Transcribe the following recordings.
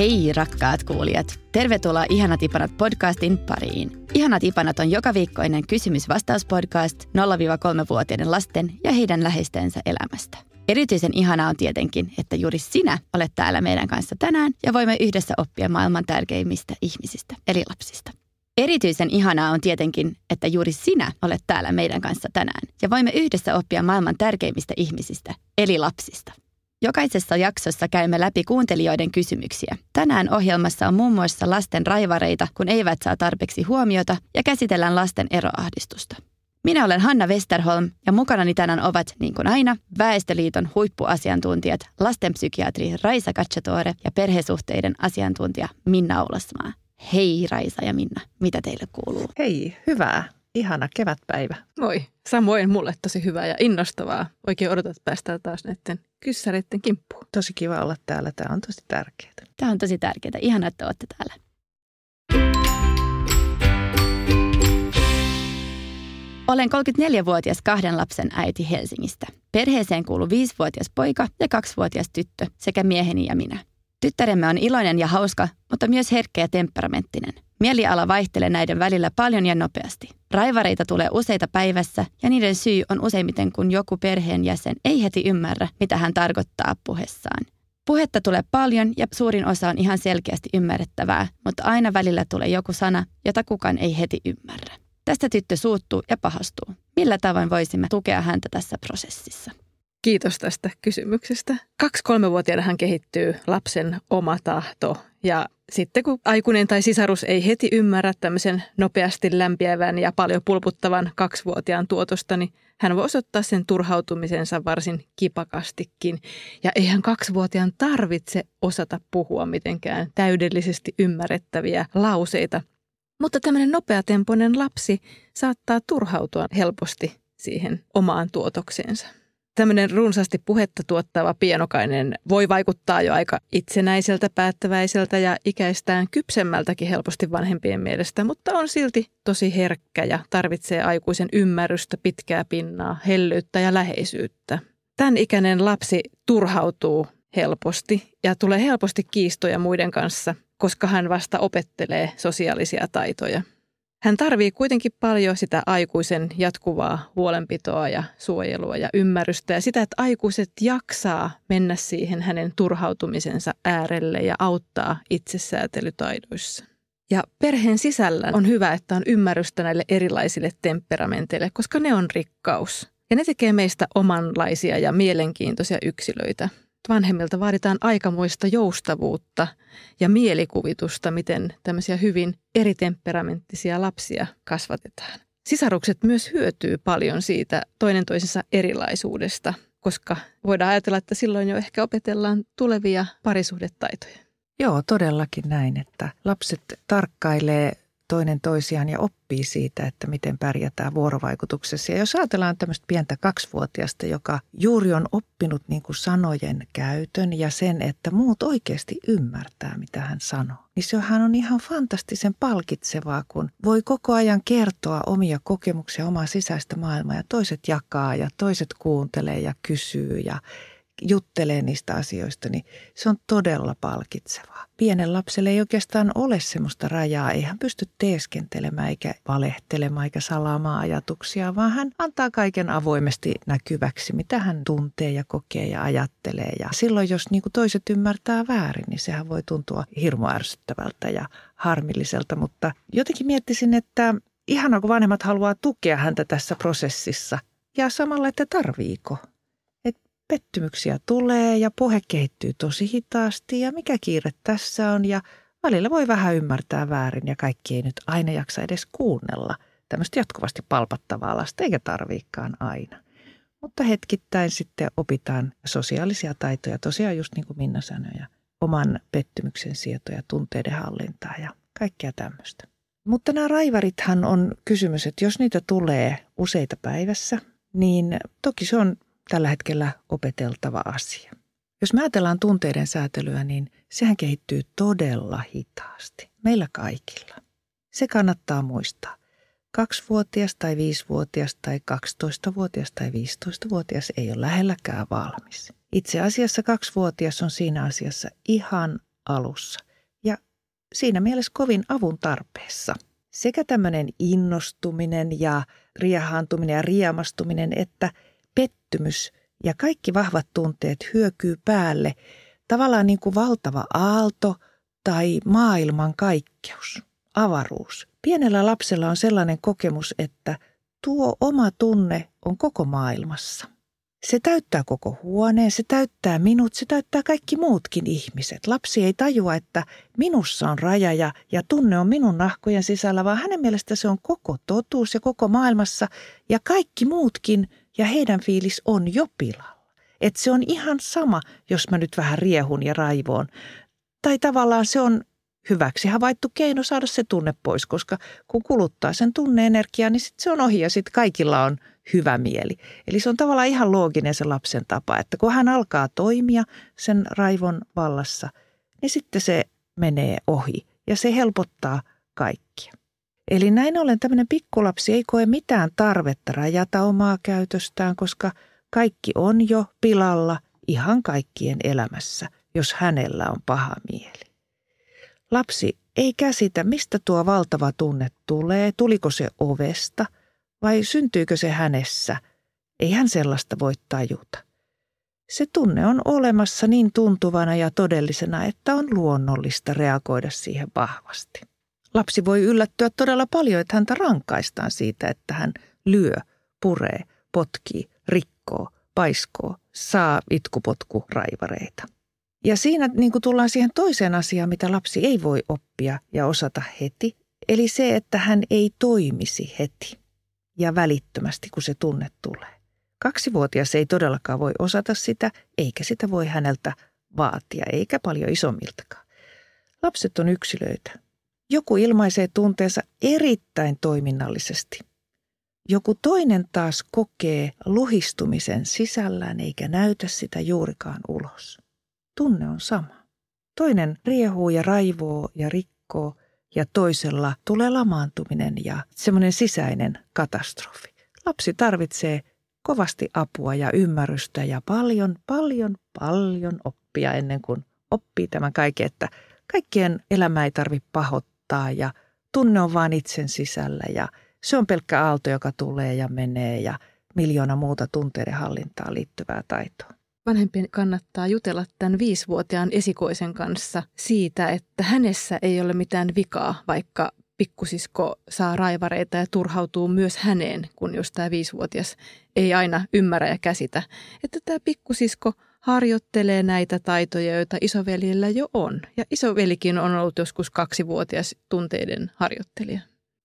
Hei rakkaat kuulijat! Tervetuloa Ihanat Ipanat podcastin pariin. Ihanat Ipanat on joka viikkoinen kysymys-vastauspodcast 0-3-vuotiaiden lasten ja heidän läheistensä elämästä. Erityisen ihanaa on tietenkin, että juuri sinä olet täällä meidän kanssa tänään ja voimme yhdessä oppia maailman tärkeimmistä ihmisistä, eli lapsista. Erityisen ihanaa on tietenkin, että juuri sinä olet täällä meidän kanssa tänään ja voimme yhdessä oppia maailman tärkeimmistä ihmisistä, eli lapsista. Jokaisessa jaksossa käymme läpi kuuntelijoiden kysymyksiä. Tänään ohjelmassa on muun muassa lasten raivareita, kun eivät saa tarpeeksi huomiota, ja käsitellään lasten eroahdistusta. Minä olen Hanna Westerholm ja mukanani tänään ovat, niin kuin aina, Väestöliiton huippuasiantuntijat, lastenpsykiatri Raisa Katsatore ja perhesuhteiden asiantuntija Minna Oulasmaa. Hei Raisa ja Minna, mitä teille kuuluu? Hei, hyvää. Ihana kevätpäivä. Moi. Samoin mulle tosi hyvää ja innostavaa. Oikein odotat päästä taas näiden kyssäreiden kimppuun. Tosi kiva olla täällä. Tämä on tosi tärkeää. Tämä on tosi tärkeää. Ihana, että olette täällä. Olen 34-vuotias kahden lapsen äiti Helsingistä. Perheeseen kuuluu 5-vuotias poika ja 2-vuotias tyttö sekä mieheni ja minä. Tyttäremme on iloinen ja hauska, mutta myös herkkä ja temperamenttinen. Mieliala vaihtelee näiden välillä paljon ja nopeasti. Raivareita tulee useita päivässä ja niiden syy on useimmiten, kun joku perheenjäsen ei heti ymmärrä, mitä hän tarkoittaa puheessaan. Puhetta tulee paljon ja suurin osa on ihan selkeästi ymmärrettävää, mutta aina välillä tulee joku sana, jota kukaan ei heti ymmärrä. Tästä tyttö suuttuu ja pahastuu. Millä tavoin voisimme tukea häntä tässä prosessissa? Kiitos tästä kysymyksestä. Kaksi-kolmevuotiaana hän kehittyy lapsen oma tahto ja sitten kun aikuinen tai sisarus ei heti ymmärrä tämmöisen nopeasti lämpiävän ja paljon pulputtavan kaksivuotiaan tuotosta, niin hän voi osoittaa sen turhautumisensa varsin kipakastikin. Ja eihän kaksivuotiaan tarvitse osata puhua mitenkään täydellisesti ymmärrettäviä lauseita. Mutta tämmöinen nopeatempoinen lapsi saattaa turhautua helposti siihen omaan tuotokseensa tämmöinen runsaasti puhetta tuottava pienokainen voi vaikuttaa jo aika itsenäiseltä, päättäväiseltä ja ikäistään kypsemmältäkin helposti vanhempien mielestä, mutta on silti tosi herkkä ja tarvitsee aikuisen ymmärrystä, pitkää pinnaa, hellyyttä ja läheisyyttä. Tämän ikäinen lapsi turhautuu helposti ja tulee helposti kiistoja muiden kanssa, koska hän vasta opettelee sosiaalisia taitoja. Hän tarvii kuitenkin paljon sitä aikuisen jatkuvaa huolenpitoa ja suojelua ja ymmärrystä ja sitä, että aikuiset jaksaa mennä siihen hänen turhautumisensa äärelle ja auttaa itsesäätelytaidoissa. Ja perheen sisällä on hyvä, että on ymmärrystä näille erilaisille temperamenteille, koska ne on rikkaus. Ja ne tekee meistä omanlaisia ja mielenkiintoisia yksilöitä vanhemmilta vaaditaan aikamoista joustavuutta ja mielikuvitusta, miten tämmöisiä hyvin eritemperamenttisia lapsia kasvatetaan. Sisarukset myös hyötyy paljon siitä toinen toisensa erilaisuudesta, koska voidaan ajatella, että silloin jo ehkä opetellaan tulevia parisuhdetaitoja. Joo, todellakin näin, että lapset tarkkailee toinen toisiaan ja oppii siitä, että miten pärjätään vuorovaikutuksessa. Ja jos ajatellaan tämmöistä pientä kaksivuotiasta, joka juuri on oppinut niin kuin sanojen käytön ja sen, että muut oikeasti ymmärtää, mitä hän sanoo, niin sehän on ihan fantastisen palkitsevaa, kun voi koko ajan kertoa omia kokemuksia, omaa sisäistä maailmaa ja toiset jakaa ja toiset kuuntelee ja kysyy ja juttelee niistä asioista, niin se on todella palkitsevaa. Pienen lapselle ei oikeastaan ole semmoista rajaa, ei hän pysty teeskentelemään eikä valehtelemaan eikä salaamaan ajatuksia, vaan hän antaa kaiken avoimesti näkyväksi, mitä hän tuntee ja kokee ja ajattelee. Ja silloin, jos niin kuin toiset ymmärtää väärin, niin sehän voi tuntua hirmu ärsyttävältä ja harmilliselta, mutta jotenkin miettisin, että ihana kun vanhemmat haluaa tukea häntä tässä prosessissa ja samalla, että tarviiko pettymyksiä tulee ja puhe kehittyy tosi hitaasti ja mikä kiire tässä on ja välillä voi vähän ymmärtää väärin ja kaikki ei nyt aina jaksa edes kuunnella tämmöistä jatkuvasti palpattavaa lasta eikä tarviikaan aina. Mutta hetkittäin sitten opitaan sosiaalisia taitoja, tosiaan just niin kuin Minna sanoi, ja oman pettymyksen sietoja, tunteiden hallintaa ja kaikkea tämmöistä. Mutta nämä raivarithan on kysymys, että jos niitä tulee useita päivässä, niin toki se on tällä hetkellä opeteltava asia. Jos me ajatellaan tunteiden säätelyä, niin sehän kehittyy todella hitaasti. Meillä kaikilla. Se kannattaa muistaa. Kaksivuotias tai viisivuotias tai 12-vuotias tai 15-vuotias ei ole lähelläkään valmis. Itse asiassa kaksivuotias on siinä asiassa ihan alussa. siinä mielessä kovin avun tarpeessa. Sekä tämmöinen innostuminen ja riehaantuminen ja riemastuminen, että pettymys ja kaikki vahvat tunteet hyökyy päälle tavallaan niin kuin valtava aalto tai maailman kaikkeus, avaruus. Pienellä lapsella on sellainen kokemus, että tuo oma tunne on koko maailmassa. Se täyttää koko huoneen, se täyttää minut, se täyttää kaikki muutkin ihmiset. Lapsi ei tajua, että minussa on raja ja, ja tunne on minun nahkojen sisällä, vaan hänen mielestä se on koko totuus ja koko maailmassa ja kaikki muutkin ja heidän fiilis on jo pilalla. Et se on ihan sama, jos mä nyt vähän riehun ja raivoon. Tai tavallaan se on hyväksi havaittu keino saada se tunne pois, koska kun kuluttaa sen tunneenergiaa, niin sit se on ohi ja sitten kaikilla on hyvä mieli. Eli se on tavallaan ihan looginen se lapsen tapa, että kun hän alkaa toimia sen raivon vallassa, niin sitten se menee ohi ja se helpottaa kaikkia. Eli näin ollen tämmöinen pikkulapsi ei koe mitään tarvetta rajata omaa käytöstään, koska kaikki on jo pilalla ihan kaikkien elämässä, jos hänellä on paha mieli. Lapsi ei käsitä, mistä tuo valtava tunne tulee, tuliko se ovesta vai syntyykö se hänessä. Ei hän sellaista voi tajuta. Se tunne on olemassa niin tuntuvana ja todellisena, että on luonnollista reagoida siihen vahvasti. Lapsi voi yllättyä todella paljon, että häntä rankaistaan siitä, että hän lyö, puree, potkii, rikkoo, paiskoo, saa itkupotku raivareita. Ja siinä niin kuin tullaan siihen toiseen asiaan, mitä lapsi ei voi oppia ja osata heti, eli se, että hän ei toimisi heti ja välittömästi, kun se tunne tulee. Kaksivuotias ei todellakaan voi osata sitä, eikä sitä voi häneltä vaatia, eikä paljon isommiltakaan. Lapset on yksilöitä. Joku ilmaisee tunteensa erittäin toiminnallisesti. Joku toinen taas kokee luhistumisen sisällään eikä näytä sitä juurikaan ulos tunne on sama. Toinen riehuu ja raivoo ja rikkoo ja toisella tulee lamaantuminen ja semmoinen sisäinen katastrofi. Lapsi tarvitsee kovasti apua ja ymmärrystä ja paljon, paljon, paljon oppia ennen kuin oppii tämän kaiken, että kaikkien elämä ei tarvitse pahoittaa ja tunne on vain itsen sisällä ja se on pelkkä aalto, joka tulee ja menee ja miljoona muuta tunteiden hallintaan liittyvää taitoa vanhempien kannattaa jutella tämän viisivuotiaan esikoisen kanssa siitä, että hänessä ei ole mitään vikaa, vaikka pikkusisko saa raivareita ja turhautuu myös häneen, kun jos tämä viisivuotias ei aina ymmärrä ja käsitä. Että tämä pikkusisko harjoittelee näitä taitoja, joita isoveljellä jo on. Ja isovelikin on ollut joskus kaksivuotias tunteiden harjoittelija.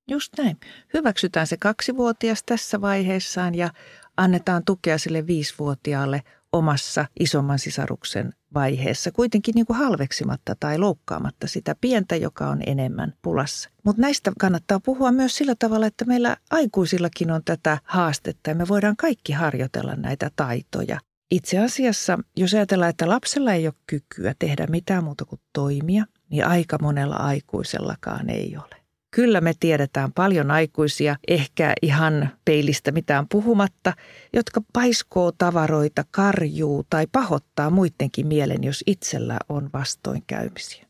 Just näin. Hyväksytään se kaksivuotias tässä vaiheessaan ja annetaan tukea sille viisivuotiaalle omassa isomman sisaruksen vaiheessa, kuitenkin niin kuin halveksimatta tai loukkaamatta sitä pientä, joka on enemmän pulassa. Mutta näistä kannattaa puhua myös sillä tavalla, että meillä aikuisillakin on tätä haastetta ja me voidaan kaikki harjoitella näitä taitoja. Itse asiassa, jos ajatellaan, että lapsella ei ole kykyä tehdä mitään muuta kuin toimia, niin aika monella aikuisellakaan ei ole. Kyllä me tiedetään paljon aikuisia, ehkä ihan peilistä mitään puhumatta, jotka paiskoo tavaroita, karjuu tai pahoittaa muidenkin mielen, jos itsellä on vastoinkäymisiä.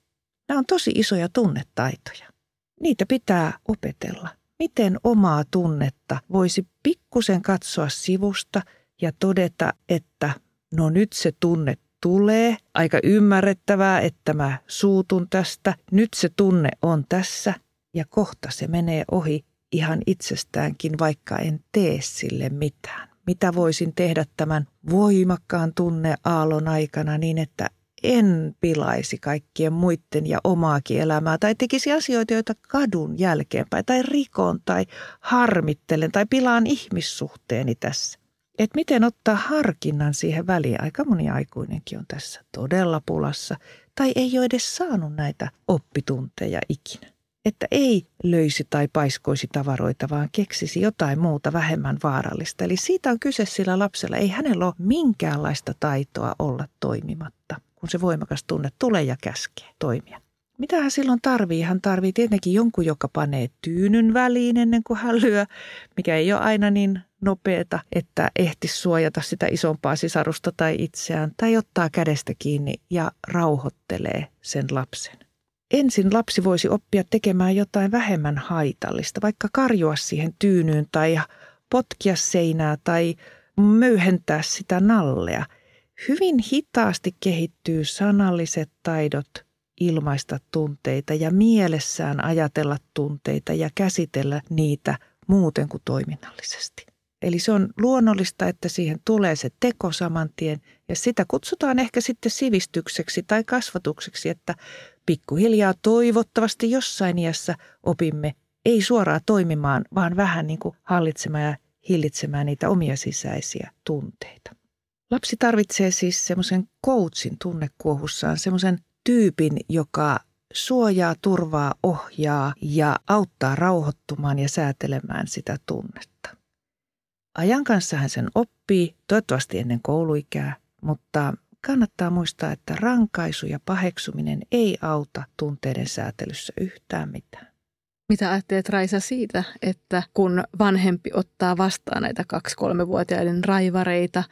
Nämä on tosi isoja tunnetaitoja. Niitä pitää opetella. Miten omaa tunnetta voisi pikkusen katsoa sivusta ja todeta, että no nyt se tunne tulee. Aika ymmärrettävää, että mä suutun tästä. Nyt se tunne on tässä ja kohta se menee ohi ihan itsestäänkin, vaikka en tee sille mitään. Mitä voisin tehdä tämän voimakkaan tunneaallon aikana niin, että en pilaisi kaikkien muiden ja omaakin elämää tai tekisi asioita, joita kadun jälkeenpäin tai rikon tai harmittelen tai pilaan ihmissuhteeni tässä. Et miten ottaa harkinnan siihen väliin. Aika moni aikuinenkin on tässä todella pulassa tai ei ole edes saanut näitä oppitunteja ikinä että ei löisi tai paiskoisi tavaroita, vaan keksisi jotain muuta vähemmän vaarallista. Eli siitä on kyse sillä lapsella. Ei hänellä ole minkäänlaista taitoa olla toimimatta, kun se voimakas tunne tulee ja käskee toimia. Mitä hän silloin tarvii? Hän tarvii tietenkin jonkun, joka panee tyynyn väliin ennen kuin hän lyö, mikä ei ole aina niin nopeeta, että ehti suojata sitä isompaa sisarusta tai itseään, tai ottaa kädestä kiinni ja rauhoittelee sen lapsen. ensin lapsi voisi oppia tekemään jotain vähemmän haitallista, vaikka karjua siihen tyynyyn tai potkia seinää tai möyhentää sitä nallea. Hyvin hitaasti kehittyy sanalliset taidot ilmaista tunteita ja mielessään ajatella tunteita ja käsitellä niitä muuten kuin toiminnallisesti. Eli se on luonnollista, että siihen tulee se teko saman tien ja sitä kutsutaan ehkä sitten sivistykseksi tai kasvatukseksi, että pikkuhiljaa toivottavasti jossain iässä opimme ei suoraan toimimaan, vaan vähän niin kuin hallitsemaan ja hillitsemään niitä omia sisäisiä tunteita. Lapsi tarvitsee siis semmoisen coachin tunnekuohussaan, semmoisen tyypin, joka suojaa, turvaa, ohjaa ja auttaa rauhoittumaan ja säätelemään sitä tunnetta. Ajan kanssa hän sen oppii, toivottavasti ennen kouluikää, mutta kannattaa muistaa, että rankaisu ja paheksuminen ei auta tunteiden säätelyssä yhtään mitään. Mitä ajattelet Raisa siitä, että kun vanhempi ottaa vastaan näitä kaksi-kolmevuotiaiden raivareita,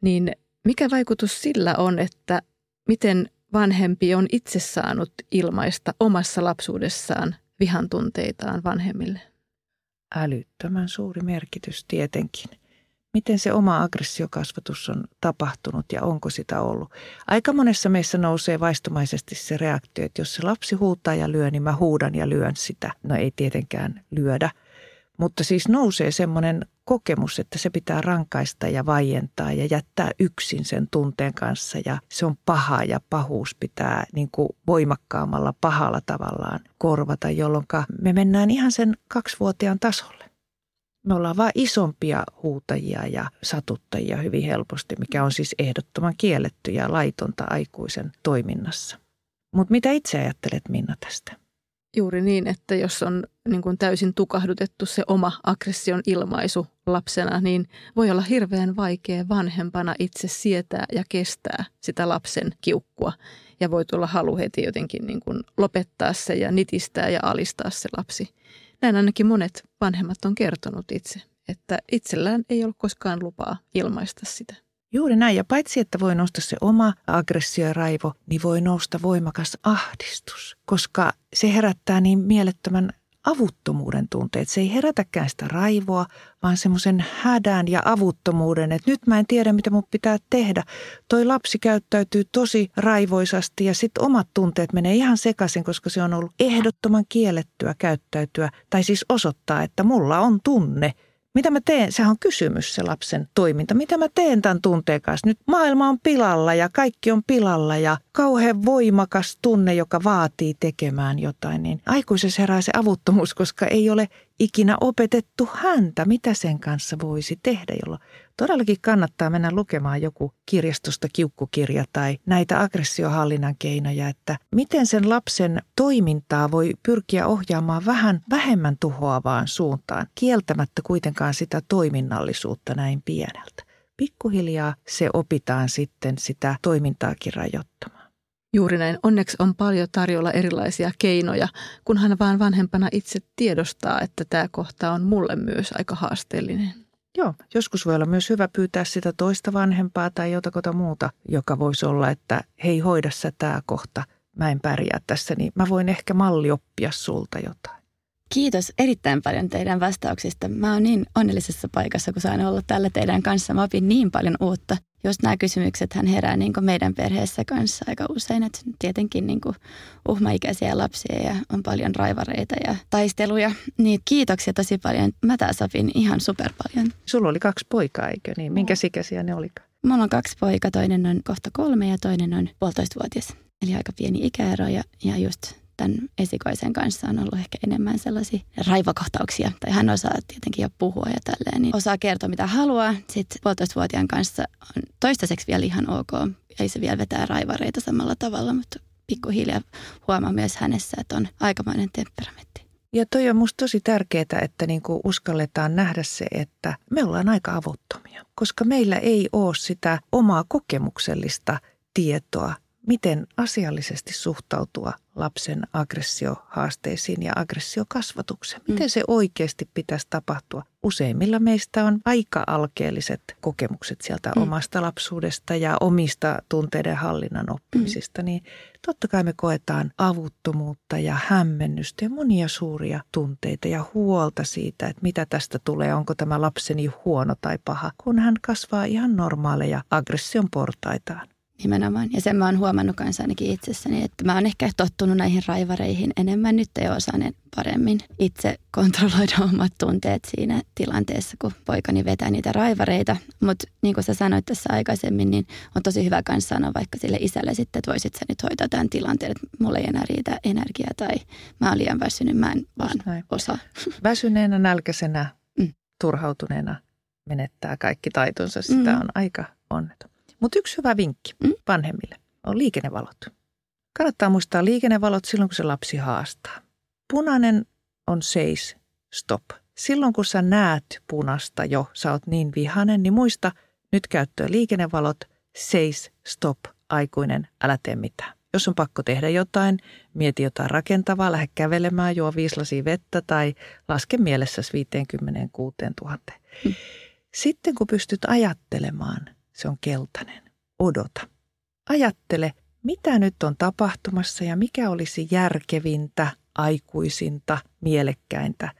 niin mikä vaikutus sillä on, että miten vanhempi on itse saanut ilmaista omassa lapsuudessaan vihan tunteitaan vanhemmille? Älyttömän suuri merkitys tietenkin – miten se oma aggressiokasvatus on tapahtunut ja onko sitä ollut. Aika monessa meissä nousee vaistomaisesti se reaktio, että jos se lapsi huutaa ja lyö, niin mä huudan ja lyön sitä. No ei tietenkään lyödä, mutta siis nousee semmoinen kokemus, että se pitää rankaista ja vaientaa ja jättää yksin sen tunteen kanssa ja se on paha ja pahuus pitää niin kuin voimakkaammalla pahalla tavallaan korvata, jolloin me mennään ihan sen kaksivuotiaan tasolle. Me ollaan vain isompia huutajia ja satuttajia hyvin helposti, mikä on siis ehdottoman kielletty ja laitonta aikuisen toiminnassa. Mutta mitä itse ajattelet Minna tästä? Juuri niin, että jos on niin kuin täysin tukahdutettu se oma aggression ilmaisu lapsena, niin voi olla hirveän vaikea vanhempana itse sietää ja kestää sitä lapsen kiukkua. Ja voi tulla halu heti jotenkin niin kuin lopettaa se ja nitistää ja alistaa se lapsi. Näin ainakin monet vanhemmat on kertonut itse, että itsellään ei ollut koskaan lupaa ilmaista sitä. Juuri näin. Ja paitsi, että voi nousta se oma aggressio ja raivo, niin voi nousta voimakas ahdistus, koska se herättää niin mielettömän avuttomuuden tunteet. Se ei herätäkään sitä raivoa, vaan semmoisen hädän ja avuttomuuden, että nyt mä en tiedä, mitä mun pitää tehdä. Toi lapsi käyttäytyy tosi raivoisasti ja sitten omat tunteet menee ihan sekaisin, koska se on ollut ehdottoman kiellettyä käyttäytyä. Tai siis osoittaa, että mulla on tunne – mitä mä teen? Sehän on kysymys se lapsen toiminta. Mitä mä teen tämän tunteen kanssa? Nyt maailma on pilalla ja kaikki on pilalla ja kauhean voimakas tunne, joka vaatii tekemään jotain. Niin aikuisessa herää se avuttomuus, koska ei ole ikinä opetettu häntä, mitä sen kanssa voisi tehdä, jolloin todellakin kannattaa mennä lukemaan joku kirjastosta kiukkukirja tai näitä aggressiohallinnan keinoja, että miten sen lapsen toimintaa voi pyrkiä ohjaamaan vähän vähemmän tuhoavaan suuntaan, kieltämättä kuitenkaan sitä toiminnallisuutta näin pieneltä. Pikkuhiljaa se opitaan sitten sitä toimintaakin rajoittamaan. Juuri näin. Onneksi on paljon tarjolla erilaisia keinoja, kunhan vaan vanhempana itse tiedostaa, että tämä kohta on mulle myös aika haasteellinen. Joo, joskus voi olla myös hyvä pyytää sitä toista vanhempaa tai jotakota muuta, joka voisi olla, että hei hoida sä tämä kohta, mä en pärjää tässä, niin mä voin ehkä malli oppia sulta jotain. Kiitos erittäin paljon teidän vastauksista. Mä oon niin onnellisessa paikassa, kun saan olla täällä teidän kanssa. Mä opin niin paljon uutta just nämä kysymykset hän herää niin meidän perheessä kanssa aika usein, että tietenkin niin uhmaikäisiä lapsia ja on paljon raivareita ja taisteluja. Niin kiitoksia tosi paljon. Mä taas opin ihan super paljon. Sulla oli kaksi poikaa, eikö niin? Minkä sikäisiä ne olikaan? Mulla on kaksi poikaa, toinen on kohta kolme ja toinen on puolitoistavuotias. Eli aika pieni ikäero ja, ja just tämän esikoisen kanssa on ollut ehkä enemmän sellaisia raivokohtauksia. Tai hän osaa tietenkin jo puhua ja tälleen, niin osaa kertoa mitä haluaa. Sitten puolitoistavuotiaan kanssa on toistaiseksi vielä ihan ok. Ei se vielä vetää raivareita samalla tavalla, mutta pikkuhiljaa huomaa myös hänessä, että on aikamoinen temperamentti. Ja toi on musta tosi tärkeää, että niinku uskalletaan nähdä se, että me ollaan aika avuttomia, koska meillä ei ole sitä omaa kokemuksellista tietoa miten asiallisesti suhtautua lapsen aggressiohaasteisiin ja aggressiokasvatukseen. Mm. Miten se oikeasti pitäisi tapahtua? Useimmilla meistä on aika alkeelliset kokemukset sieltä mm. omasta lapsuudesta ja omista tunteiden hallinnan oppimisista. Mm. Niin totta kai me koetaan avuttomuutta ja hämmennystä ja monia suuria tunteita ja huolta siitä, että mitä tästä tulee, onko tämä lapseni huono tai paha, kun hän kasvaa ihan normaaleja aggression portaitaan. Nimenomaan. Ja sen mä oon huomannut kanssa ainakin itsessäni, että mä oon ehkä tottunut näihin raivareihin enemmän. Nyt ei osaan paremmin itse kontrolloida omat tunteet siinä tilanteessa, kun poikani vetää niitä raivareita. Mutta niin kuin sä sanoit tässä aikaisemmin, niin on tosi hyvä kanssa sanoa vaikka sille isälle sitten, että voisit sä nyt hoitaa tämän tilanteen, että mulla ei enää riitä energiaa tai mä oon liian väsynyt, mä en vaan osaa. Väsyneenä, nälkäisenä, mm. turhautuneena menettää kaikki taitonsa. Sitä mm. on aika onneton. Mutta yksi hyvä vinkki mm? vanhemmille on liikennevalot. Kannattaa muistaa liikennevalot silloin, kun se lapsi haastaa. Punainen on seis, stop. Silloin, kun sä näet punasta jo, sä oot niin vihanen, niin muista nyt käyttöön liikennevalot, seis, stop, aikuinen, älä tee mitään. Jos on pakko tehdä jotain, mieti jotain rakentavaa, lähde kävelemään, juo viisi vettä tai laske mielessäsi 56 000. Mm. Sitten kun pystyt ajattelemaan, se on keltainen. Odota. Ajattele, mitä nyt on tapahtumassa ja mikä olisi järkevintä, aikuisinta, mielekkäintä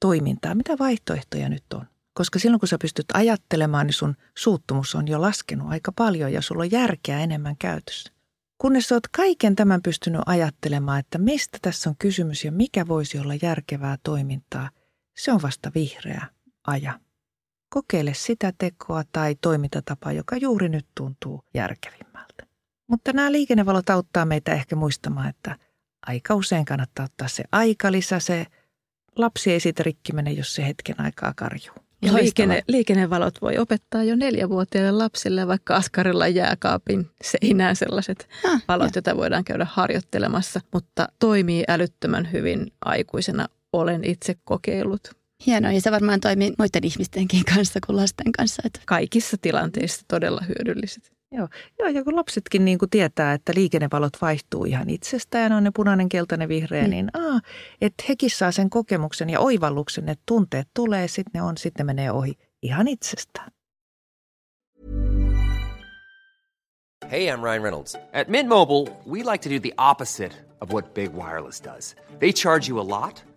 toimintaa. Mitä vaihtoehtoja nyt on? Koska silloin kun sä pystyt ajattelemaan, niin sun suuttumus on jo laskenut aika paljon ja sulla on järkeä enemmän käytössä. Kunnes oot kaiken tämän pystynyt ajattelemaan, että mistä tässä on kysymys ja mikä voisi olla järkevää toimintaa, se on vasta vihreä aja. Kokeile sitä tekoa tai toimintatapaa, joka juuri nyt tuntuu järkevimmältä. Mutta nämä liikennevalot auttaa meitä ehkä muistamaan, että aika usein kannattaa ottaa se aikalisä, se lapsi ei siitä rikki mene, jos se hetken aikaa karjuu. Ja liikenne, liikennevalot voi opettaa jo neljävuotiaille lapsille, vaikka askarilla jääkaapin seinään sellaiset ah, valot, jo. joita voidaan käydä harjoittelemassa, mutta toimii älyttömän hyvin aikuisena. Olen itse kokeillut. Hienoa, ja se varmaan toimii muiden ihmistenkin kanssa kuin lasten kanssa. Että. Kaikissa tilanteissa todella hyödylliset. Joo, Joo ja kun lapsetkin niin kuin tietää, että liikennevalot vaihtuu ihan itsestään, on ne punainen, keltainen, vihreä, mm. niin aa, että hekin saa sen kokemuksen ja oivalluksen, että tunteet tulee, sitten ne on, sitten menee ohi ihan itsestään. Hey, I'm Ryan Reynolds. At Mint Mobile, we like to do the opposite of what Big Wireless does. They charge you a lot.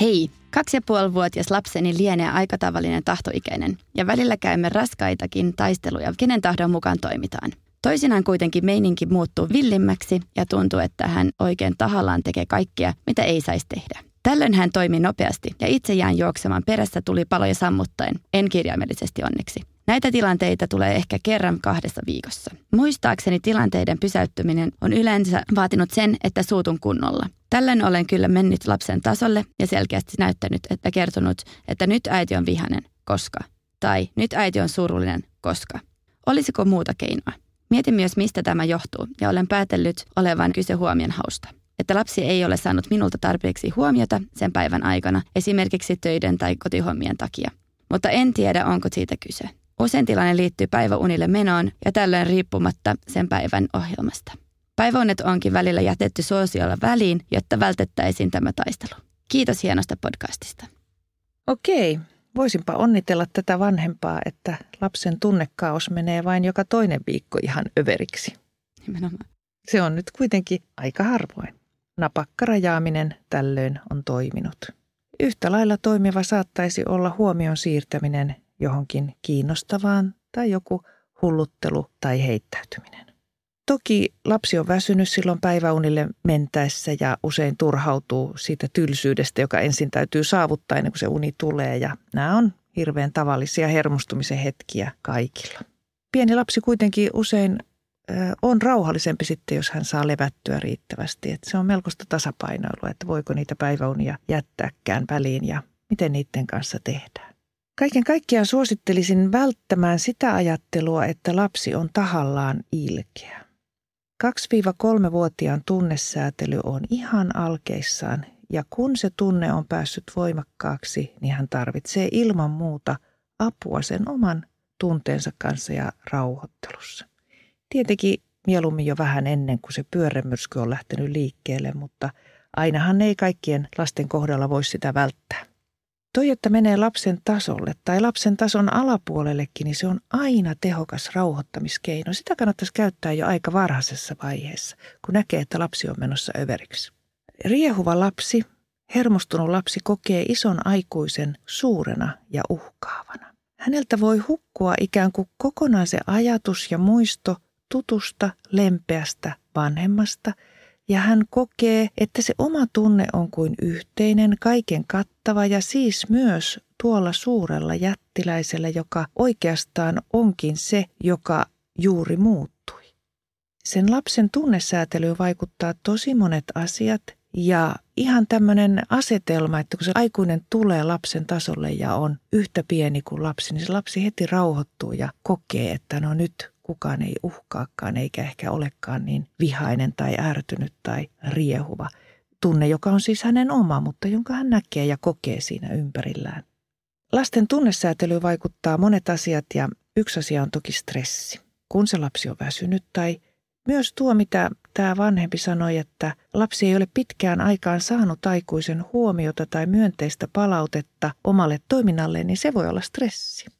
Hei, kaksi ja puoli vuotias lapseni lienee aika tavallinen tahtoikäinen ja välillä käymme raskaitakin taisteluja, kenen tahdon mukaan toimitaan. Toisinaan kuitenkin meininki muuttuu villimmäksi ja tuntuu, että hän oikein tahallaan tekee kaikkea, mitä ei saisi tehdä. Tällöin hän toimi nopeasti ja itse jään juoksemaan perässä tuli paloja sammuttaen, en kirjaimellisesti onneksi. Näitä tilanteita tulee ehkä kerran kahdessa viikossa. Muistaakseni tilanteiden pysäyttäminen on yleensä vaatinut sen, että suutun kunnolla. Tällöin olen kyllä mennyt lapsen tasolle ja selkeästi näyttänyt, että kertonut, että nyt äiti on vihanen, koska. Tai nyt äiti on surullinen, koska. Olisiko muuta keinoa? Mietin myös, mistä tämä johtuu, ja olen päätellyt olevan kyse huomion hausta. Että lapsi ei ole saanut minulta tarpeeksi huomiota sen päivän aikana, esimerkiksi töiden tai kotihommien takia. Mutta en tiedä, onko siitä kyse. Usein tilanne liittyy päiväunille menoon ja tällöin riippumatta sen päivän ohjelmasta. Päiväunet onkin välillä jätetty suosiolla väliin, jotta vältettäisiin tämä taistelu. Kiitos hienosta podcastista. Okei, voisinpa onnitella tätä vanhempaa, että lapsen tunnekaos menee vain joka toinen viikko ihan överiksi. Nimenomaan. Se on nyt kuitenkin aika harvoin. Napakkarajaaminen tällöin on toiminut. Yhtä lailla toimiva saattaisi olla huomion siirtäminen johonkin kiinnostavaan tai joku hulluttelu tai heittäytyminen. Toki lapsi on väsynyt silloin päiväunille mentäessä ja usein turhautuu siitä tylsyydestä, joka ensin täytyy saavuttaa ennen kuin se uni tulee. Ja nämä on hirveän tavallisia hermostumisen hetkiä kaikilla. Pieni lapsi kuitenkin usein on rauhallisempi sitten, jos hän saa levättyä riittävästi. Että se on melkoista tasapainoilua, että voiko niitä päiväunia jättääkään väliin ja miten niiden kanssa tehdään. Kaiken kaikkiaan suosittelisin välttämään sitä ajattelua, että lapsi on tahallaan ilkeä. 2-3-vuotiaan tunnesäätely on ihan alkeissaan ja kun se tunne on päässyt voimakkaaksi, niin hän tarvitsee ilman muuta apua sen oman tunteensa kanssa ja rauhoittelussa. Tietenkin mieluummin jo vähän ennen kuin se pyörämyrsky on lähtenyt liikkeelle, mutta ainahan ei kaikkien lasten kohdalla voi sitä välttää. Toi, että menee lapsen tasolle tai lapsen tason alapuolellekin, niin se on aina tehokas rauhoittamiskeino. Sitä kannattaisi käyttää jo aika varhaisessa vaiheessa, kun näkee, että lapsi on menossa överiksi. Riehuva lapsi, hermostunut lapsi kokee ison aikuisen suurena ja uhkaavana. Häneltä voi hukkua ikään kuin kokonaan se ajatus ja muisto tutusta, lempeästä vanhemmasta – ja hän kokee, että se oma tunne on kuin yhteinen, kaiken kattava ja siis myös tuolla suurella jättiläisellä, joka oikeastaan onkin se, joka juuri muuttui. Sen lapsen tunnesäätelyyn vaikuttaa tosi monet asiat ja ihan tämmöinen asetelma, että kun se aikuinen tulee lapsen tasolle ja on yhtä pieni kuin lapsi, niin se lapsi heti rauhoittuu ja kokee, että no nyt kukaan ei uhkaakaan eikä ehkä olekaan niin vihainen tai ärtynyt tai riehuva. Tunne, joka on siis hänen oma, mutta jonka hän näkee ja kokee siinä ympärillään. Lasten tunnesäätely vaikuttaa monet asiat ja yksi asia on toki stressi. Kun se lapsi on väsynyt tai myös tuo, mitä tämä vanhempi sanoi, että lapsi ei ole pitkään aikaan saanut aikuisen huomiota tai myönteistä palautetta omalle toiminnalleen, niin se voi olla stressi.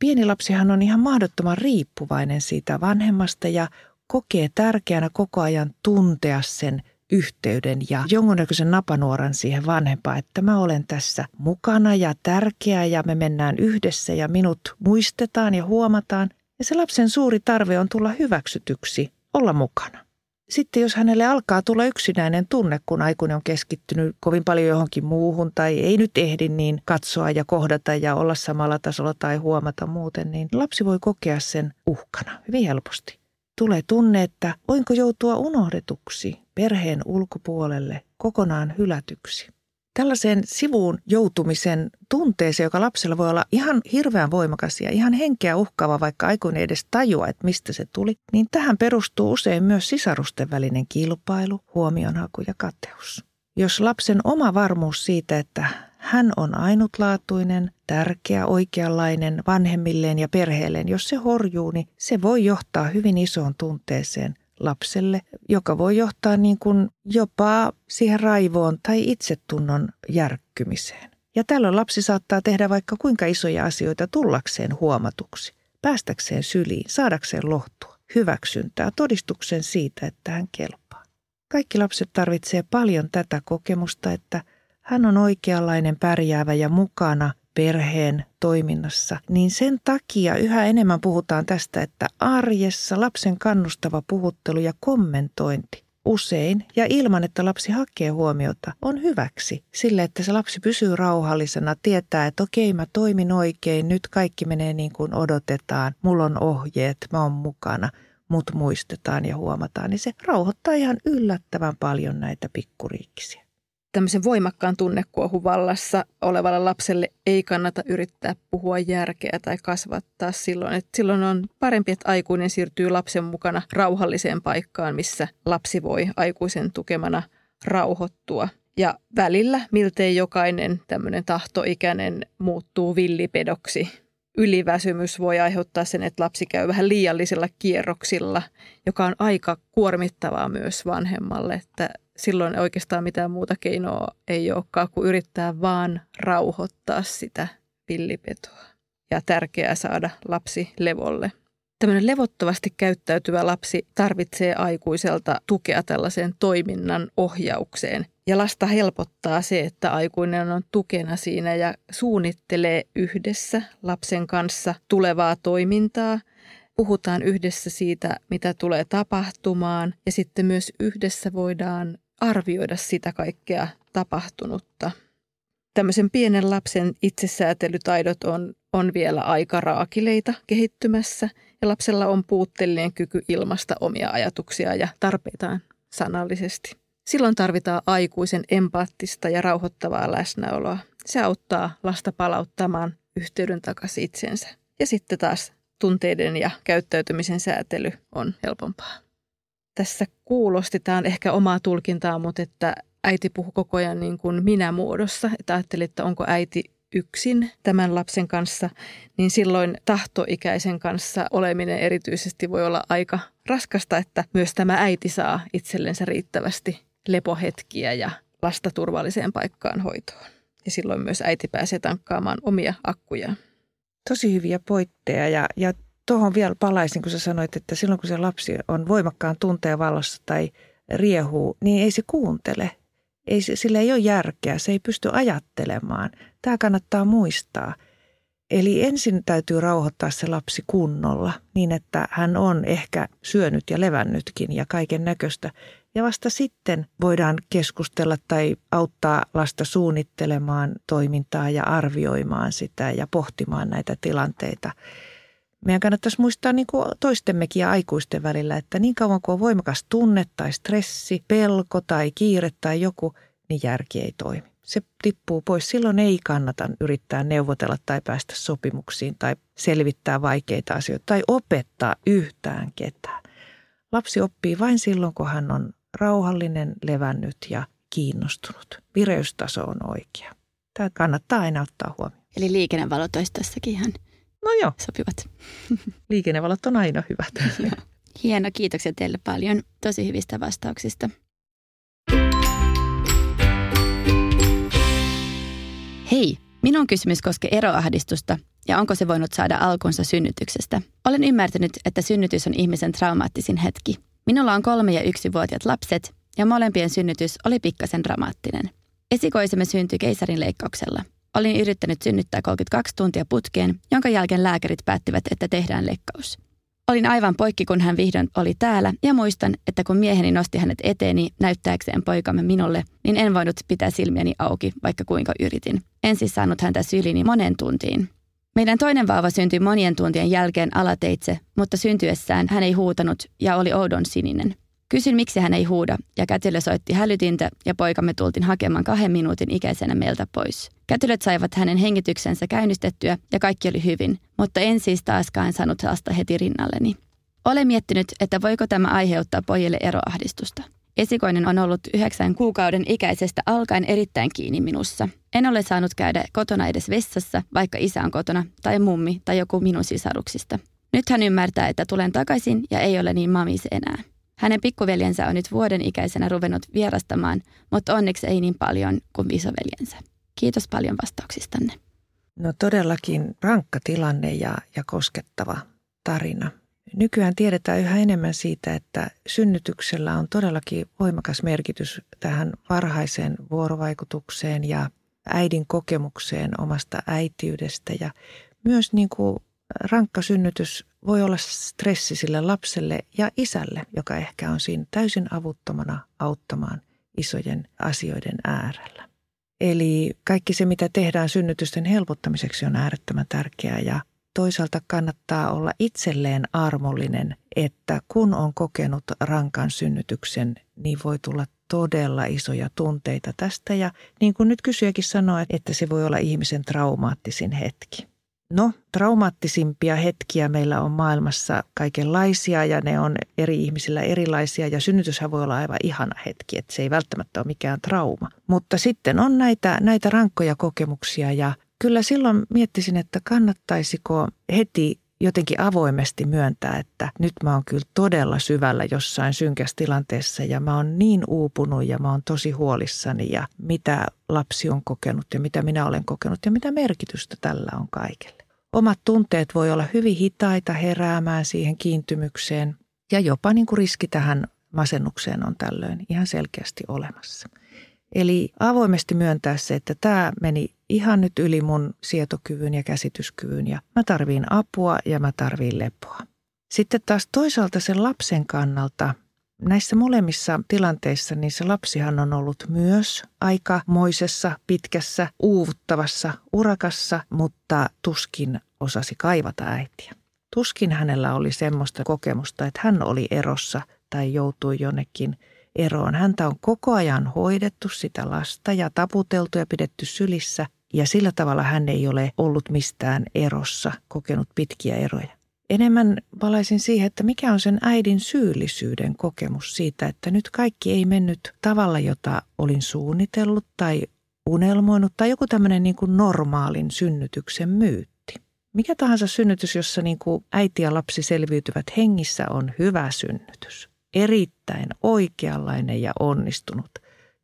Pieni lapsihan on ihan mahdottoman riippuvainen siitä vanhemmasta ja kokee tärkeänä koko ajan tuntea sen yhteyden ja jonkunnäköisen napanuoran siihen vanhempaan, että mä olen tässä mukana ja tärkeä ja me mennään yhdessä ja minut muistetaan ja huomataan. Ja se lapsen suuri tarve on tulla hyväksytyksi, olla mukana. Sitten jos hänelle alkaa tulla yksinäinen tunne, kun aikuinen on keskittynyt kovin paljon johonkin muuhun tai ei nyt ehdi niin katsoa ja kohdata ja olla samalla tasolla tai huomata muuten, niin lapsi voi kokea sen uhkana hyvin helposti. Tulee tunne, että voinko joutua unohdetuksi perheen ulkopuolelle, kokonaan hylätyksi. Tällaiseen sivuun joutumisen tunteeseen, joka lapsella voi olla ihan hirveän voimakas ja ihan henkeä uhkaava, vaikka aikuinen ei edes tajua, että mistä se tuli, niin tähän perustuu usein myös sisarusten välinen kilpailu, huomionhaku ja kateus. Jos lapsen oma varmuus siitä, että hän on ainutlaatuinen, tärkeä, oikeanlainen vanhemmilleen ja perheelleen, jos se horjuu, niin se voi johtaa hyvin isoon tunteeseen lapselle, joka voi johtaa niin kuin jopa siihen raivoon tai itsetunnon järkkymiseen. Ja tällöin lapsi saattaa tehdä vaikka kuinka isoja asioita tullakseen huomatuksi, päästäkseen syliin, saadakseen lohtua, hyväksyntää, todistuksen siitä, että hän kelpaa. Kaikki lapset tarvitsee paljon tätä kokemusta, että hän on oikeanlainen, pärjäävä ja mukana perheen toiminnassa, niin sen takia yhä enemmän puhutaan tästä, että arjessa lapsen kannustava puhuttelu ja kommentointi usein ja ilman, että lapsi hakee huomiota, on hyväksi. Sille, että se lapsi pysyy rauhallisena, tietää, että okei, mä toimin oikein, nyt kaikki menee niin kuin odotetaan, mulla on ohjeet, mä oon mukana, mut muistetaan ja huomataan, niin se rauhoittaa ihan yllättävän paljon näitä pikkuriikkisiä tämmöisen voimakkaan tunnekuohun vallassa olevalle lapselle ei kannata yrittää puhua järkeä tai kasvattaa silloin. Että silloin on parempi, että aikuinen siirtyy lapsen mukana rauhalliseen paikkaan, missä lapsi voi aikuisen tukemana rauhoittua. Ja välillä miltei jokainen tämmöinen tahtoikäinen muuttuu villipedoksi. Yliväsymys voi aiheuttaa sen, että lapsi käy vähän liiallisilla kierroksilla, joka on aika kuormittavaa myös vanhemmalle. Että silloin oikeastaan mitään muuta keinoa ei olekaan kuin yrittää vaan rauhoittaa sitä villipetoa. Ja tärkeää saada lapsi levolle. Tämmöinen levottomasti käyttäytyvä lapsi tarvitsee aikuiselta tukea tällaiseen toiminnan ohjaukseen. Ja lasta helpottaa se, että aikuinen on tukena siinä ja suunnittelee yhdessä lapsen kanssa tulevaa toimintaa. Puhutaan yhdessä siitä, mitä tulee tapahtumaan ja sitten myös yhdessä voidaan arvioida sitä kaikkea tapahtunutta. tämmöisen pienen lapsen itsesäätelytaidot on, on vielä aika raakileita kehittymässä ja lapsella on puutteellinen kyky ilmasta omia ajatuksia ja tarpeitaan sanallisesti. Silloin tarvitaan aikuisen empaattista ja rauhoittavaa läsnäoloa. Se auttaa lasta palauttamaan yhteyden takaisin itsensä. Ja sitten taas tunteiden ja käyttäytymisen säätely on helpompaa. Tässä kuulosti, tämä on ehkä omaa tulkintaa, mutta että äiti puhuu koko ajan niin kuin minä-muodossa. Että ajattelin, että onko äiti yksin tämän lapsen kanssa, niin silloin tahtoikäisen kanssa oleminen erityisesti voi olla aika raskasta, että myös tämä äiti saa itsellensä riittävästi lepohetkiä ja lasta turvalliseen paikkaan hoitoon. Ja silloin myös äiti pääsee tankkaamaan omia akkujaan. Tosi hyviä poitteja ja, ja tuohon vielä palaisin, kun sä sanoit, että silloin kun se lapsi on voimakkaan tunteen valossa tai riehuu, niin ei se kuuntele. Ei, sillä ei ole järkeä, se ei pysty ajattelemaan. Tämä kannattaa muistaa. Eli ensin täytyy rauhoittaa se lapsi kunnolla niin, että hän on ehkä syönyt ja levännytkin ja kaiken näköistä. Ja vasta sitten voidaan keskustella tai auttaa lasta suunnittelemaan toimintaa ja arvioimaan sitä ja pohtimaan näitä tilanteita. Meidän kannattaisi muistaa niin kuin toistemmekin ja aikuisten välillä, että niin kauan kuin on voimakas tunne tai stressi, pelko tai kiire tai joku, niin järki ei toimi. Se tippuu pois. Silloin ei kannata yrittää neuvotella tai päästä sopimuksiin tai selvittää vaikeita asioita tai opettaa yhtään ketään. Lapsi oppii vain silloin, kun hän on rauhallinen, levännyt ja kiinnostunut. Vireystaso on oikea. Tämä kannattaa aina ottaa huomioon. Eli liikennevalot olisi tässäkin ihan No joo. sopivat. Liikennevalot on aina hyvät. Hieno, kiitoksia teille paljon tosi hyvistä vastauksista. Hei, minun kysymys koskee eroahdistusta ja onko se voinut saada alkunsa synnytyksestä. Olen ymmärtänyt, että synnytys on ihmisen traumaattisin hetki. Minulla on kolme- ja yksivuotiaat lapset ja molempien synnytys oli pikkasen dramaattinen. Esikoisemme syntyi keisarin leikkauksella. Olin yrittänyt synnyttää 32 tuntia putkeen, jonka jälkeen lääkärit päättivät, että tehdään leikkaus. Olin aivan poikki, kun hän vihdoin oli täällä, ja muistan, että kun mieheni nosti hänet eteeni näyttääkseen poikamme minulle, niin en voinut pitää silmiäni auki, vaikka kuinka yritin. En siis saanut häntä syliini monen tuntiin. Meidän toinen vauva syntyi monien tuntien jälkeen alateitse, mutta syntyessään hän ei huutanut ja oli oudon sininen. Kysyn, miksi hän ei huuda, ja kätilö soitti hälytintä ja poikamme tultiin hakemaan kahden minuutin ikäisenä meiltä pois. Kätilöt saivat hänen hengityksensä käynnistettyä ja kaikki oli hyvin, mutta en siis taaskaan saanut lasta heti rinnalleni. Olen miettinyt, että voiko tämä aiheuttaa pojille eroahdistusta. Esikoinen on ollut yhdeksän kuukauden ikäisestä alkaen erittäin kiinni minussa. En ole saanut käydä kotona edes vessassa, vaikka isä on kotona, tai mummi, tai joku minun sisaruksista. Nyt hän ymmärtää, että tulen takaisin ja ei ole niin mamis enää. Hänen pikkuveljensä on nyt vuoden ikäisenä ruvennut vierastamaan, mutta onneksi ei niin paljon kuin isoveljensä. Kiitos paljon vastauksistanne. No todellakin rankka tilanne ja, ja koskettava tarina. Nykyään tiedetään yhä enemmän siitä, että synnytyksellä on todellakin voimakas merkitys tähän varhaiseen vuorovaikutukseen ja äidin kokemukseen omasta äitiydestä ja myös niin kuin rankka synnytys voi olla stressi sille lapselle ja isälle, joka ehkä on siinä täysin avuttomana auttamaan isojen asioiden äärellä. Eli kaikki se, mitä tehdään synnytysten helpottamiseksi, on äärettömän tärkeää ja toisaalta kannattaa olla itselleen armollinen, että kun on kokenut rankan synnytyksen, niin voi tulla todella isoja tunteita tästä. Ja niin kuin nyt kysyjäkin sanoi, että se voi olla ihmisen traumaattisin hetki. No, traumaattisimpia hetkiä meillä on maailmassa kaikenlaisia ja ne on eri ihmisillä erilaisia ja synnytyshän voi olla aivan ihana hetki, että se ei välttämättä ole mikään trauma. Mutta sitten on näitä, näitä rankkoja kokemuksia ja kyllä silloin miettisin, että kannattaisiko heti jotenkin avoimesti myöntää, että nyt mä oon kyllä todella syvällä jossain synkässä tilanteessa ja mä oon niin uupunut ja mä oon tosi huolissani ja mitä lapsi on kokenut ja mitä minä olen kokenut ja mitä merkitystä tällä on kaikille. Omat tunteet voi olla hyvin hitaita heräämään siihen kiintymykseen ja jopa niin kuin riski tähän masennukseen on tällöin ihan selkeästi olemassa. Eli avoimesti myöntää se, että tämä meni ihan nyt yli mun sietokyvyn ja käsityskyvyn ja mä tarviin apua ja mä tarviin lepoa. Sitten taas toisaalta sen lapsen kannalta näissä molemmissa tilanteissa niin se lapsihan on ollut myös aikamoisessa, pitkässä, uuvuttavassa urakassa, mutta tuskin osasi kaivata äitiä. Tuskin hänellä oli semmoista kokemusta, että hän oli erossa tai joutui jonnekin eroon. Häntä on koko ajan hoidettu sitä lasta ja taputeltu ja pidetty sylissä ja sillä tavalla hän ei ole ollut mistään erossa, kokenut pitkiä eroja. Enemmän palaisin siihen, että mikä on sen äidin syyllisyyden kokemus siitä, että nyt kaikki ei mennyt tavalla, jota olin suunnitellut tai unelmoinut tai joku tämmöinen niin kuin normaalin synnytyksen myytti. Mikä tahansa synnytys, jossa niin kuin äiti ja lapsi selviytyvät hengissä, on hyvä synnytys. Erittäin oikeanlainen ja onnistunut.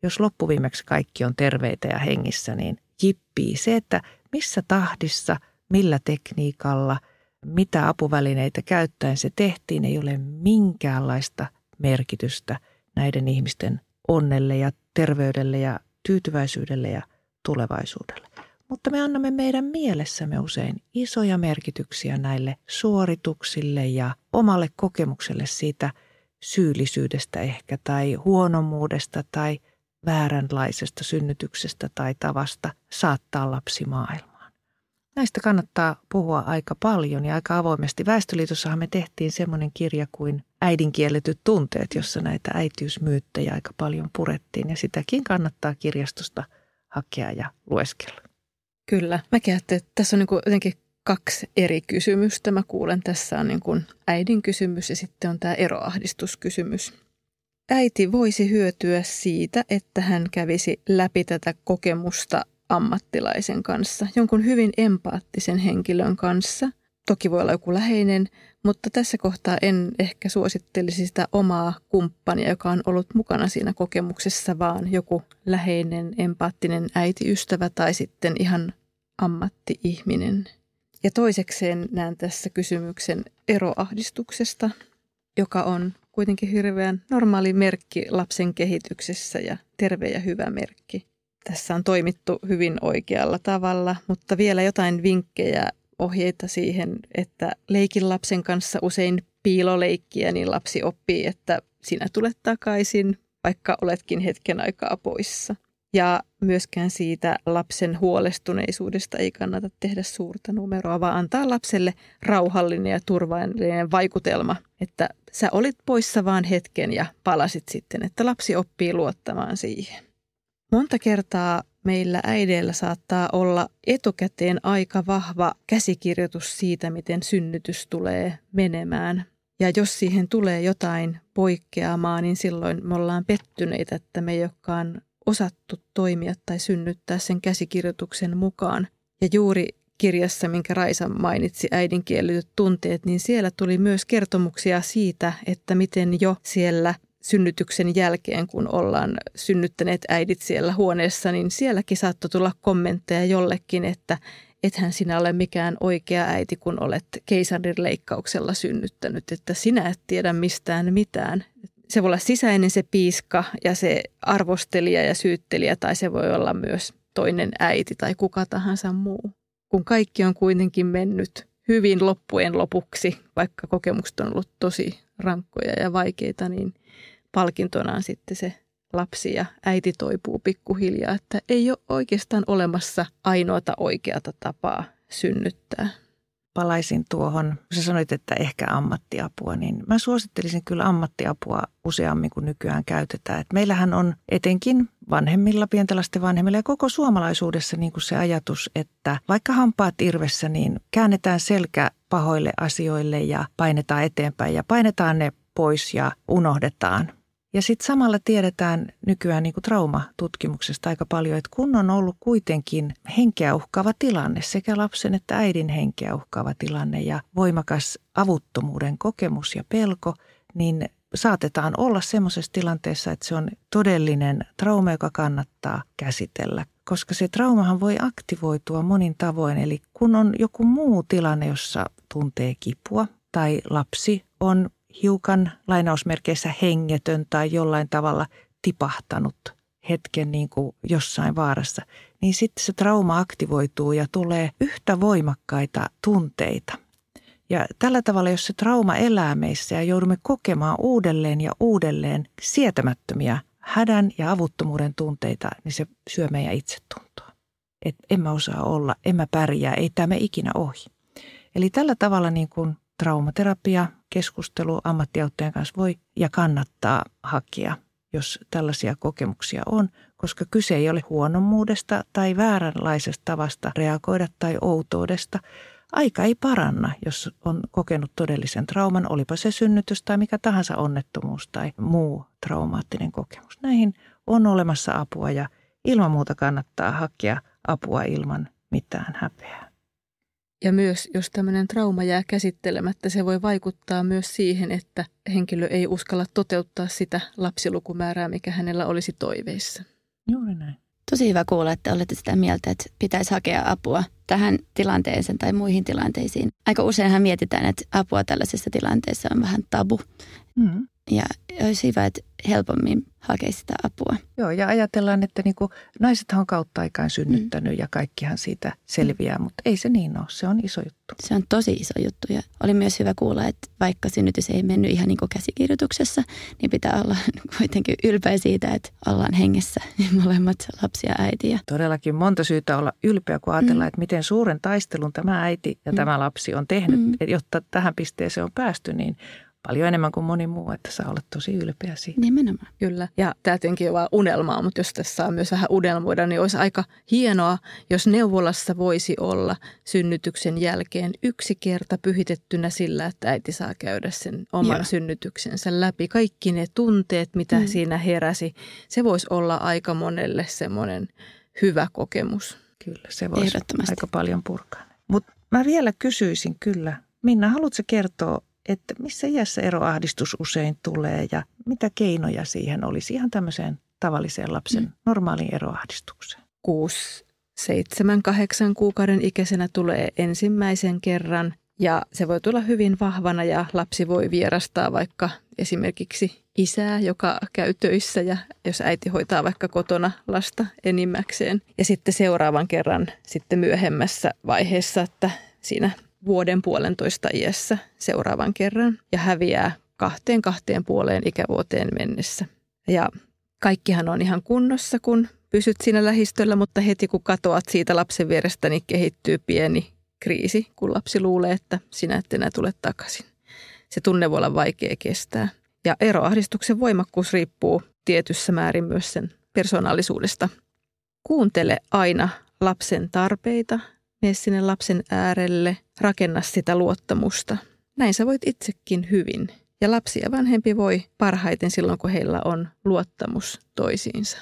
Jos loppuviimeksi kaikki on terveitä ja hengissä, niin jippii se, että missä tahdissa, millä tekniikalla – mitä apuvälineitä käyttäen se tehtiin, ei ole minkäänlaista merkitystä näiden ihmisten onnelle ja terveydelle ja tyytyväisyydelle ja tulevaisuudelle. Mutta me annamme meidän mielessämme usein isoja merkityksiä näille suorituksille ja omalle kokemukselle siitä syyllisyydestä ehkä tai huonomuudesta tai vääränlaisesta synnytyksestä tai tavasta saattaa lapsi maailmaan. Näistä kannattaa puhua aika paljon ja aika avoimesti. Väestöliitossahan me tehtiin semmoinen kirja kuin Äidinkielletyt tunteet, jossa näitä äitiysmyyttejä aika paljon purettiin ja sitäkin kannattaa kirjastosta hakea ja lueskella. Kyllä. Mä ajattelen, että tässä on niin jotenkin kaksi eri kysymystä. Mä kuulen, tässä on niin kuin äidin kysymys ja sitten on tämä eroahdistuskysymys. Äiti voisi hyötyä siitä, että hän kävisi läpi tätä kokemusta ammattilaisen kanssa, jonkun hyvin empaattisen henkilön kanssa. Toki voi olla joku läheinen, mutta tässä kohtaa en ehkä suosittelisi sitä omaa kumppania, joka on ollut mukana siinä kokemuksessa, vaan joku läheinen, empaattinen äitiystävä tai sitten ihan ammattiihminen. Ja toisekseen näen tässä kysymyksen eroahdistuksesta, joka on kuitenkin hirveän normaali merkki lapsen kehityksessä ja terve ja hyvä merkki. Tässä on toimittu hyvin oikealla tavalla, mutta vielä jotain vinkkejä, ohjeita siihen, että leikin lapsen kanssa usein piiloleikkiä, niin lapsi oppii, että sinä tulet takaisin, vaikka oletkin hetken aikaa poissa. Ja myöskään siitä lapsen huolestuneisuudesta ei kannata tehdä suurta numeroa, vaan antaa lapselle rauhallinen ja turvallinen vaikutelma, että sä olit poissa vaan hetken ja palasit sitten, että lapsi oppii luottamaan siihen. Monta kertaa meillä äideillä saattaa olla etukäteen aika vahva käsikirjoitus siitä, miten synnytys tulee menemään. Ja jos siihen tulee jotain poikkeamaa, niin silloin me ollaan pettyneitä, että me ei olekaan osattu toimia tai synnyttää sen käsikirjoituksen mukaan. Ja juuri kirjassa, minkä Raisa mainitsi, äidinkielityt tunteet, niin siellä tuli myös kertomuksia siitä, että miten jo siellä synnytyksen jälkeen, kun ollaan synnyttäneet äidit siellä huoneessa, niin sielläkin saattoi tulla kommentteja jollekin, että ethän sinä ole mikään oikea äiti, kun olet keisarin leikkauksella synnyttänyt, että sinä et tiedä mistään mitään. Se voi olla sisäinen se piiska ja se arvostelija ja syyttelijä, tai se voi olla myös toinen äiti tai kuka tahansa muu. Kun kaikki on kuitenkin mennyt hyvin loppujen lopuksi, vaikka kokemukset on ollut tosi rankkoja ja vaikeita, niin – palkintonaan sitten se lapsi ja äiti toipuu pikkuhiljaa, että ei ole oikeastaan olemassa ainoata oikeata tapaa synnyttää. Palaisin tuohon, kun sä sanoit, että ehkä ammattiapua, niin mä suosittelisin kyllä ammattiapua useammin kuin nykyään käytetään. Et meillähän on etenkin vanhemmilla, pientelasten vanhemmilla ja koko suomalaisuudessa niin kuin se ajatus, että vaikka hampaat irvessä, niin käännetään selkä pahoille asioille ja painetaan eteenpäin ja painetaan ne pois ja unohdetaan. Ja sitten samalla tiedetään nykyään niin traumatutkimuksesta aika paljon, että kun on ollut kuitenkin henkeä uhkaava tilanne, sekä lapsen että äidin henkeä uhkaava tilanne ja voimakas avuttomuuden kokemus ja pelko, niin saatetaan olla semmoisessa tilanteessa, että se on todellinen trauma, joka kannattaa käsitellä. Koska se traumahan voi aktivoitua monin tavoin. Eli kun on joku muu tilanne, jossa tuntee kipua tai lapsi on hiukan lainausmerkeissä hengetön tai jollain tavalla tipahtanut hetken niin kuin jossain vaarassa, niin sitten se trauma aktivoituu ja tulee yhtä voimakkaita tunteita. Ja tällä tavalla, jos se trauma elää meissä ja joudumme kokemaan uudelleen ja uudelleen sietämättömiä hädän ja avuttomuuden tunteita, niin se syö meidän itsetuntoa. Että en mä osaa olla, en mä pärjää, ei tämä ikinä ohi. Eli tällä tavalla niin kuin traumaterapia, keskustelu ammattiauttajan kanssa voi ja kannattaa hakea, jos tällaisia kokemuksia on, koska kyse ei ole huonommuudesta tai vääränlaisesta tavasta reagoida tai outoudesta. Aika ei paranna, jos on kokenut todellisen trauman, olipa se synnytys tai mikä tahansa onnettomuus tai muu traumaattinen kokemus. Näihin on olemassa apua ja ilman muuta kannattaa hakea apua ilman mitään häpeää. Ja myös, jos tämmöinen trauma jää käsittelemättä, se voi vaikuttaa myös siihen, että henkilö ei uskalla toteuttaa sitä lapsilukumäärää, mikä hänellä olisi toiveissa. Juuri näin. Tosi hyvä kuulla, että olette sitä mieltä, että pitäisi hakea apua tähän tilanteeseen tai muihin tilanteisiin. Aika useinhan mietitään, että apua tällaisessa tilanteessa on vähän tabu. Mm. Ja olisi hyvä, että helpommin hakea sitä apua. Joo, ja ajatellaan, että niin kuin, naisethan on kautta aikaan synnyttänyt mm. ja kaikkihan siitä selviää, mutta ei se niin ole. Se on iso juttu. Se on tosi iso juttu ja oli myös hyvä kuulla, että vaikka synnytys ei mennyt ihan niin kuin käsikirjoituksessa, niin pitää olla kuitenkin ylpeä siitä, että ollaan hengessä molemmat lapsia ja äiti. Ja... Todellakin monta syytä olla ylpeä, kun ajatellaan, mm. että miten suuren taistelun tämä äiti ja mm. tämä lapsi on tehnyt, mm. jotta tähän pisteeseen on päästy, niin paljon enemmän kuin moni muu, että saa olla tosi ylpeä siitä. Nimenomaan. Kyllä. Ja tämä tietenkin on vaan unelmaa, mutta jos tässä saa myös vähän unelmoida, niin olisi aika hienoa, jos neuvolassa voisi olla synnytyksen jälkeen yksi kerta pyhitettynä sillä, että äiti saa käydä sen oman Joo. synnytyksensä läpi. Kaikki ne tunteet, mitä mm. siinä heräsi, se voisi olla aika monelle semmoinen hyvä kokemus. Kyllä, se voisi aika paljon purkaa. Mutta mä vielä kysyisin kyllä, Minna, haluatko kertoa että missä iässä eroahdistus usein tulee ja mitä keinoja siihen olisi ihan tämmöiseen tavalliseen lapsen mm. normaaliin eroahdistukseen? 6, 7, 8 kuukauden ikäisenä tulee ensimmäisen kerran ja se voi tulla hyvin vahvana ja lapsi voi vierastaa vaikka esimerkiksi isää, joka käy töissä ja jos äiti hoitaa vaikka kotona lasta enimmäkseen. Ja sitten seuraavan kerran sitten myöhemmässä vaiheessa, että siinä vuoden puolentoista iässä seuraavan kerran ja häviää kahteen kahteen puoleen ikävuoteen mennessä. Ja kaikkihan on ihan kunnossa, kun pysyt siinä lähistöllä, mutta heti kun katoat siitä lapsen vierestä, niin kehittyy pieni kriisi, kun lapsi luulee, että sinä et enää tule takaisin. Se tunne voi olla vaikea kestää. Ja eroahdistuksen voimakkuus riippuu tietyssä määrin myös sen persoonallisuudesta. Kuuntele aina lapsen tarpeita Mene sinne lapsen äärelle, rakenna sitä luottamusta. Näin sä voit itsekin hyvin. Ja lapsi ja vanhempi voi parhaiten silloin, kun heillä on luottamus toisiinsa.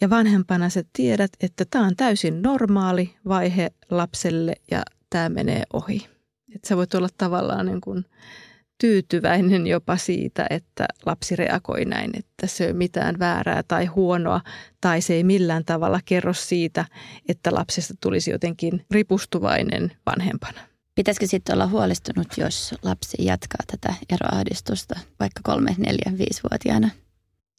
Ja vanhempana sä tiedät, että tämä on täysin normaali vaihe lapselle ja tämä menee ohi. Että sä voit olla tavallaan niin kuin tyytyväinen jopa siitä, että lapsi reagoi näin, että se ei mitään väärää tai huonoa, tai se ei millään tavalla kerro siitä, että lapsesta tulisi jotenkin ripustuvainen vanhempana. Pitäisikö sitten olla huolestunut, jos lapsi jatkaa tätä eroahdistusta vaikka kolme, neljä, viisivuotiaana?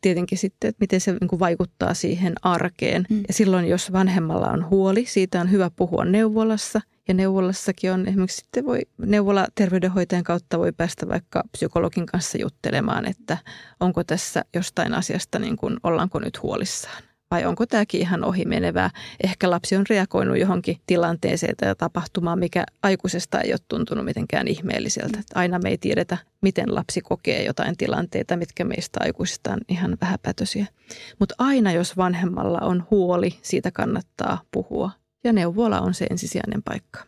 Tietenkin sitten, että miten se niin vaikuttaa siihen arkeen. Mm. Ja silloin, jos vanhemmalla on huoli, siitä on hyvä puhua neuvolassa – ja neuvolassakin on esimerkiksi sitten voi, neuvola terveydenhoitajan kautta voi päästä vaikka psykologin kanssa juttelemaan, että onko tässä jostain asiasta niin kuin, ollaanko nyt huolissaan. Vai onko tämäkin ihan ohi menevää? Ehkä lapsi on reagoinut johonkin tilanteeseen tai tapahtumaan, mikä aikuisesta ei ole tuntunut mitenkään ihmeelliseltä. Että aina me ei tiedetä, miten lapsi kokee jotain tilanteita, mitkä meistä aikuisista on ihan vähäpätöisiä. Mutta aina jos vanhemmalla on huoli, siitä kannattaa puhua ja neuvola on se ensisijainen paikka.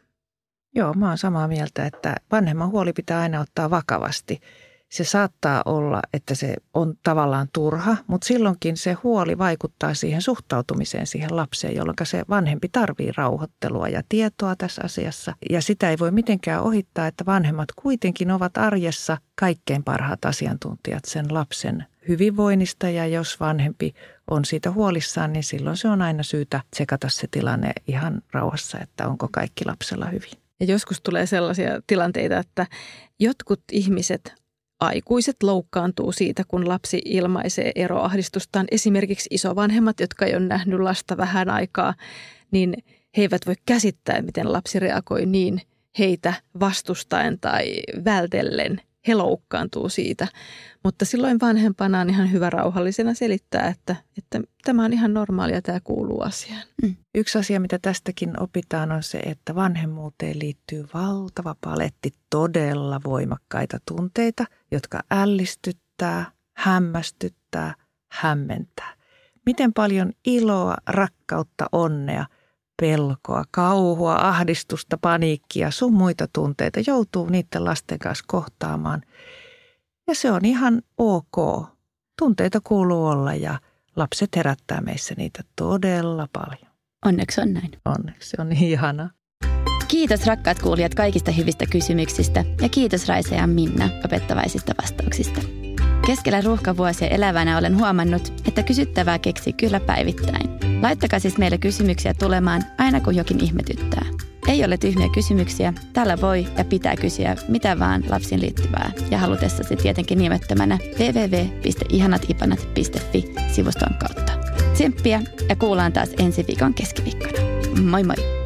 Joo, mä oon samaa mieltä, että vanhemman huoli pitää aina ottaa vakavasti. Se saattaa olla, että se on tavallaan turha, mutta silloinkin se huoli vaikuttaa siihen suhtautumiseen siihen lapseen, jolloin se vanhempi tarvii rauhoittelua ja tietoa tässä asiassa. Ja sitä ei voi mitenkään ohittaa, että vanhemmat kuitenkin ovat arjessa kaikkein parhaat asiantuntijat sen lapsen hyvinvoinnista ja jos vanhempi on siitä huolissaan, niin silloin se on aina syytä tsekata se tilanne ihan rauhassa, että onko kaikki lapsella hyvin. Ja joskus tulee sellaisia tilanteita, että jotkut ihmiset, aikuiset loukkaantuu siitä, kun lapsi ilmaisee eroahdistustaan. Esimerkiksi isovanhemmat, jotka ei ole nähnyt lasta vähän aikaa, niin he eivät voi käsittää, miten lapsi reagoi niin heitä vastustaen tai vältellen. He loukkaantuu siitä. Mutta silloin vanhempana on ihan hyvä rauhallisena selittää, että, että tämä on ihan normaalia, tämä kuuluu asiaan. Mm. Yksi asia, mitä tästäkin opitaan, on se, että vanhemmuuteen liittyy valtava paletti todella voimakkaita tunteita, jotka ällistyttää, hämmästyttää, hämmentää. Miten paljon iloa, rakkautta, onnea, pelkoa, kauhua, ahdistusta, paniikkia, sun muita tunteita joutuu niiden lasten kanssa kohtaamaan. Ja se on ihan ok. Tunteita kuuluu olla ja lapset herättää meissä niitä todella paljon. Onneksi on näin. Onneksi on niin ihanaa. Kiitos rakkaat kuulijat kaikista hyvistä kysymyksistä ja kiitos Raisa ja Minna opettavaisista vastauksista. Keskellä ruuhkavuosia elävänä olen huomannut, että kysyttävää keksi kyllä päivittäin. Laittakaa siis meille kysymyksiä tulemaan aina kun jokin ihmetyttää. Ei ole tyhmiä kysymyksiä. Täällä voi ja pitää kysyä mitä vaan lapsiin liittyvää ja halutessasi tietenkin nimettömänä www.ihanatipanat.fi sivuston kautta. Tsemppiä ja kuullaan taas ensi viikon keskiviikkona. Moi moi!